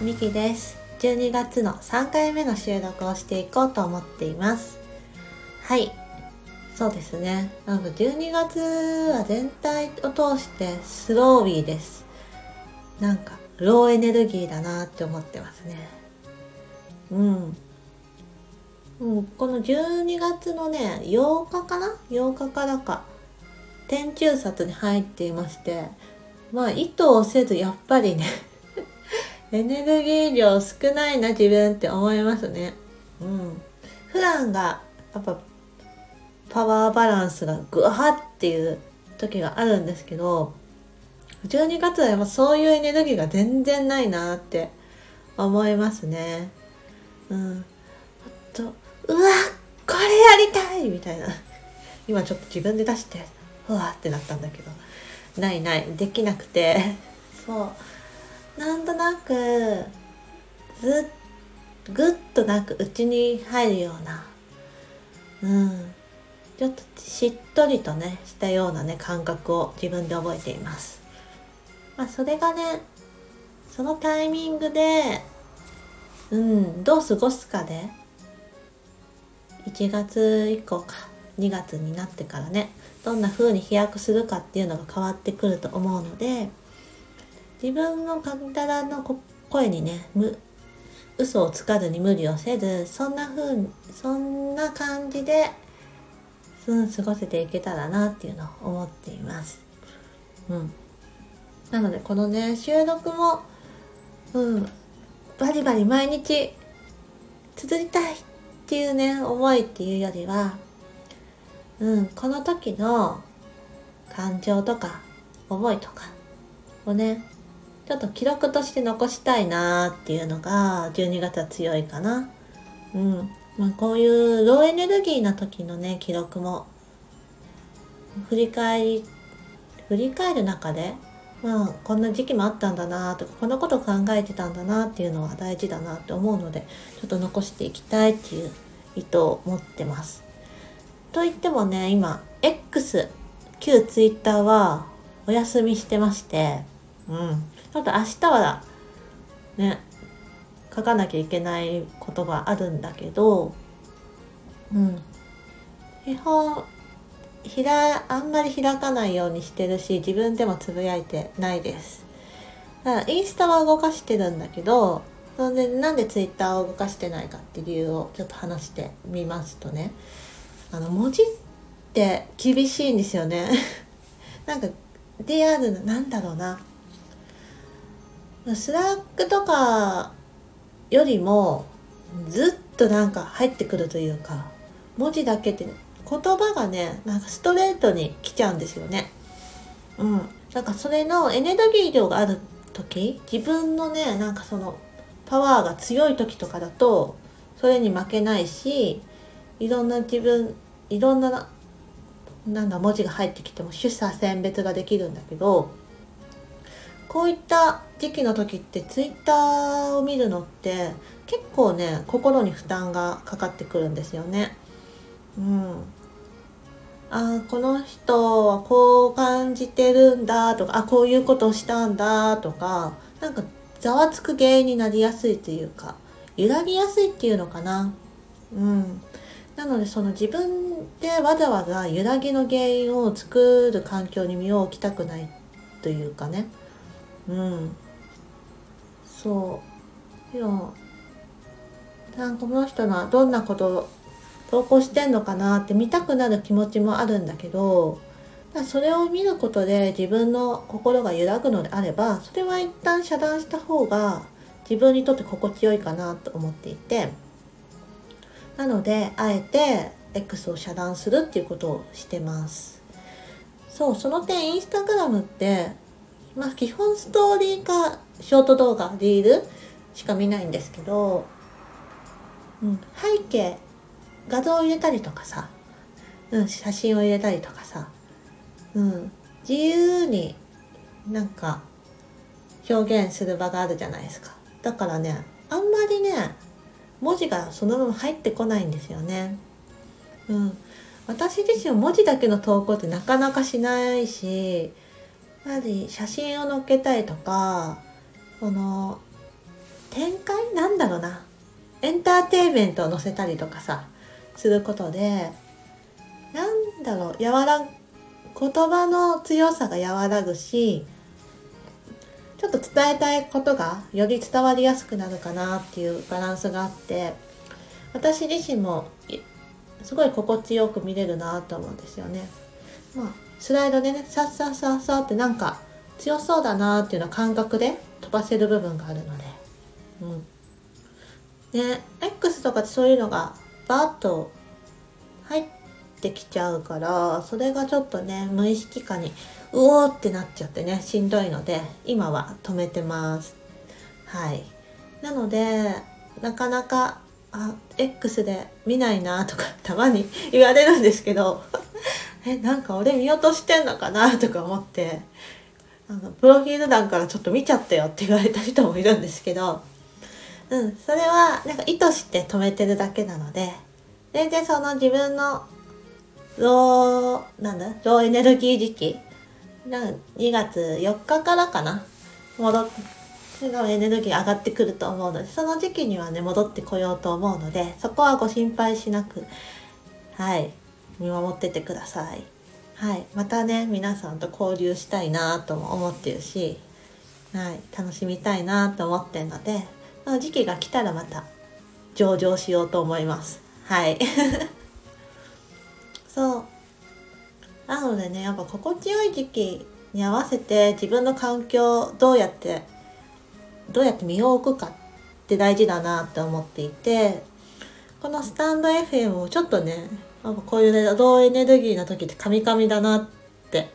みきです。12月の3回目の収録をしていこうと思っています。はい。そうですね。なんか12月は全体を通してスローウィーです。なんかローエネルギーだなって思ってますね。うん。もうこの12月のね8日かな？8日からか。天中札に入っていましてまあ意図をせずやっぱりねエネルギー量少ないな自分って思いますね。うん。普段がやっぱパワーバランスがグワーっていう時があるんですけど12月はやっぱそういうエネルギーが全然ないなって思いますね。うん。あとうわこれやりたいみたいな。今ちょっと自分で出してうわってなったんだけど。ないない。できなくて。そう。なんとなくずっぐっとなく内に入るようなうん。ちょっとしっとりとねしたようなね感覚を自分で覚えています。まあそれがねそのタイミングでうんどう過ごすかで1月以降か2月になってからねどんな風に飛躍するかっていうのが変わってくると思うので自分の体の声にね嘘をつかずに無理をせずそんな風にそんな感じで、うん、過ごせていけたらなっていうのを思っています。うん、なのでこのね収録も、うん、バリバリ毎日続りたいっていうね思いっていうよりはうん、この時の感情とか思いとかをねちょっと記録として残したいなーっていうのが12月は強いかな。うんまあ、こういうローエネルギーな時のね記録も振り返り振り返る中でまあこんな時期もあったんだなとかこんなこと考えてたんだなっていうのは大事だなって思うのでちょっと残していきたいっていう意図を持ってます。と言ってもね、今、X、旧 Twitter はお休みしてまして、うん。ちょっと明日は、ね、書かなきゃいけないことがあるんだけど、うん。基本、ひら、あんまり開かないようにしてるし、自分でもつぶやいてないです。だからインスタは動かしてるんだけど、それでなんでツイッターを動かしてないかっていう理由をちょっと話してみますとね、あの文字って厳しいんですよね なんかリアルななんだろうなスラックとかよりもずっとなんか入ってくるというか文字だけで言葉がねなんかストレートに来ちゃうんですよね。うん。なんかそれのエネルギー量がある時自分のねなんかそのパワーが強い時とかだとそれに負けないしいろんな自分いろんななんだ文字が入ってきても取捨選別ができるんだけどこういった時期の時ってツイッターを見るのって結構ね心に負担がかかってくるんですよね。うん、あこの人はこう感じてるんだとかあこういうことをしたんだとかなんかざわつく原因になりやすいというか揺らぎやすいっていうのかな。うん、なのでその自分でわざわざ揺らぎの原因を作る環境に身を置きたくないというかねうん。そう。いやなんかこの人がどんなことを投稿してんのかなって見たくなる気持ちもあるんだけどそれを見ることで自分の心が揺らぐのであればそれは一旦遮断した方が自分にとって心地よいかなと思っていてなのであえて X を遮断するっていうことをしてます。そうその点インスタグラムってまあ基本ストーリーかショート動画リールしか見ないんですけど、うん、背景画像を入れたりとかさ、うん、写真を入れたりとかさ、うん、自由になんか表現する場があるじゃないですかだからねあんまりね文字がそのまま入ってこないんですよね。うん、私自身は文字だけの投稿ってなかなかしないしやはり写真を載っけたりとかその展開なんだろうなエンターテインメントを載せたりとかさすることでなんだろう和ら言葉の強さが和らぐしちょっと伝えたいことがより伝わりやすくなるかなっていうバランスがあって私自身もすごい心地よく見れるなと思うんですよね。まあ、スライドでねさっさっさっさってなんか強そうだなっていうような感覚で飛ばせる部分があるので。うん。ね X とかってそういうのがバーッと入ってきちゃうからそれがちょっとね無意識化にうおーってなっちゃってねしんどいので今は止めてます。はい。なのでなかなかあ X で見ないなとかたまに言われるんですけどえなんか俺見落としてんのかなとか思って。あのプロフィール欄からちょっと見ちゃったよって言われた人もいるんですけど。うんそれはなんか意図して止めてるだけなので。全然その自分のローなんだ？ローエネルギー時期なん2月4日からかな。戻ってエネルギー上がってくると思うのでその時期にはね戻ってこようと思うのでそこはご心配しなく。はい。見守っててください。はい。またね皆さんと交流したいなとも思ってるしはい。楽しみたいなと思ってるのでその時期が来たらまた上場しようと思います。はい。そう。なのでねやっぱ心地よい時期に合わせて自分の環境をどうやってどうやって身を置くかって大事だなって思っていてこのスタンド FM をちょっとねこういうねローエネルギーの時ってカミカミだなって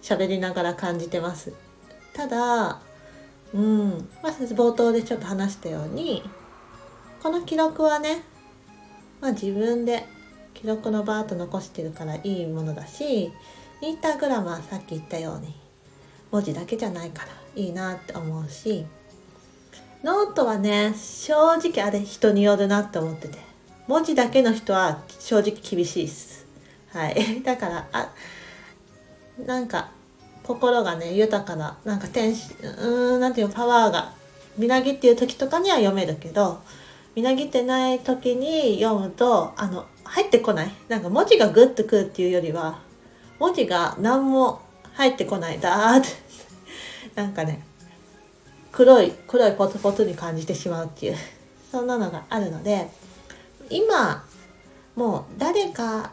喋りながら感じてます。ただうんまあ冒頭でちょっと話したようにこの記録はねまあ自分で記録のバーッと残してるからいいものだしインスタグラムはさっき言ったように文字だけじゃないからいいなって思うしノートはね正直あれ人によるなって思ってて。文字だけの人は正直厳しいっす。はい。だからあなんか心がね豊かななんか天使うーんなんていうパワーがみなぎっていう時とかには読めるけどみなぎってない時に読むとあの入ってこない。なんか文字がグッとくるっていうよりは文字が何も入ってこない。だーって。なんかね黒い黒いポツポツに感じてしまうっていう。そんなのがあるので今もう誰か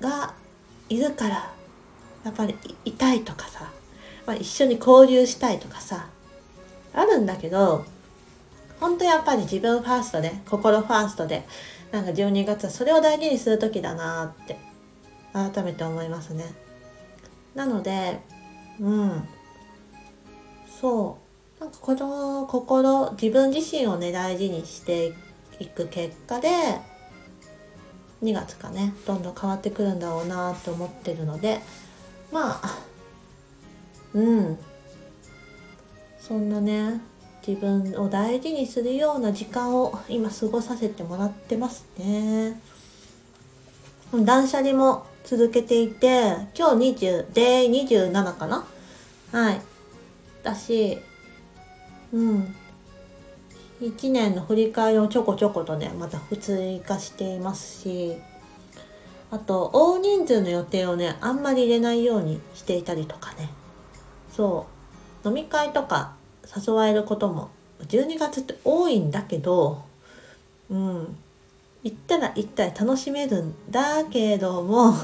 がいるからやっぱりいたいとかさ、まあ、一緒に交流したいとかさあるんだけど本当やっぱり自分ファーストで心ファーストでなんか12月はそれを大事にする時だなって改めて思いますね。なのでうん。そう。なんかこの心自分自身をね大事にしていく。いく結果で2月かねどんどん変わってくるんだろうなと思ってるのでまあうん。そんなね自分を大事にするような時間を今過ごさせてもらってますね。断捨離も続けていて今日20で27かな？はい。だしうん。1年の振り返りをちょこちょことねまた追加していますしあと大人数の予定をねあんまり入れないようにしていたりとかね。そう。飲み会とか誘われることも12月って多いんだけどうん。行ったら行ったら楽しめるんだけども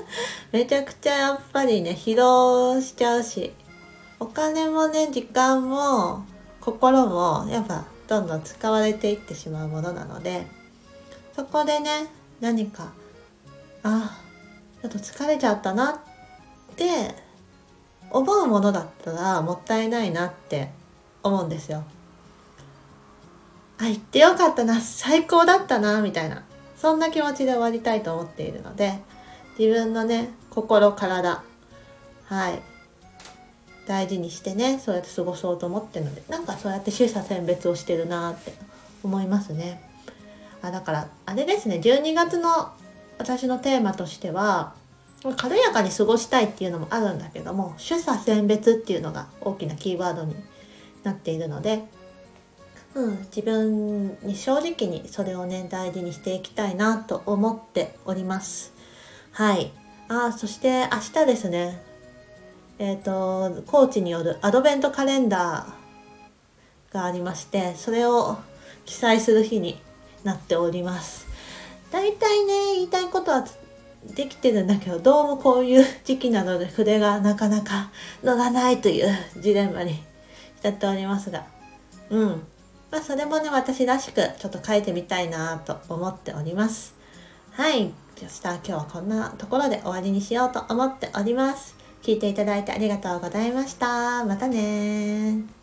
めちゃくちゃやっぱりね疲労しちゃうしお金もね時間も心もやっぱどんどん使われていってしまうものなのでそこでね何かあちょっと疲れちゃったなって思うものだったらもったいないなって思うんですよ。あ行ってよかったな最高だったなみたいなそんな気持ちで終わりたいと思っているので自分のね心体はい大事にしてねそうやって過ごそうと思ってるのでなんかそうやって取捨選別をしてるなって思いますね。あだからあれですね12月の私のテーマとしては軽やかに過ごしたいっていうのもあるんだけども取捨選別っていうのが大きなキーワードになっているのでうん、自分に正直にそれをね大事にしていきたいなと思っております。はい。あそして明日ですね。えっ、ー、とコーチによるアドベントカレンダーがありましてそれを記載する日になっております。大体ね言いたいことはできてるんだけどどうもこういう時期なので筆がなかなか乗らないというジレンマに浸っておりますが。うん。まあそれもね私らしくちょっと書いてみたいなと思っております。はい。そしたら今日はこんなところで終わりにしようと思っております。聞いていただいてありがとうございました。またね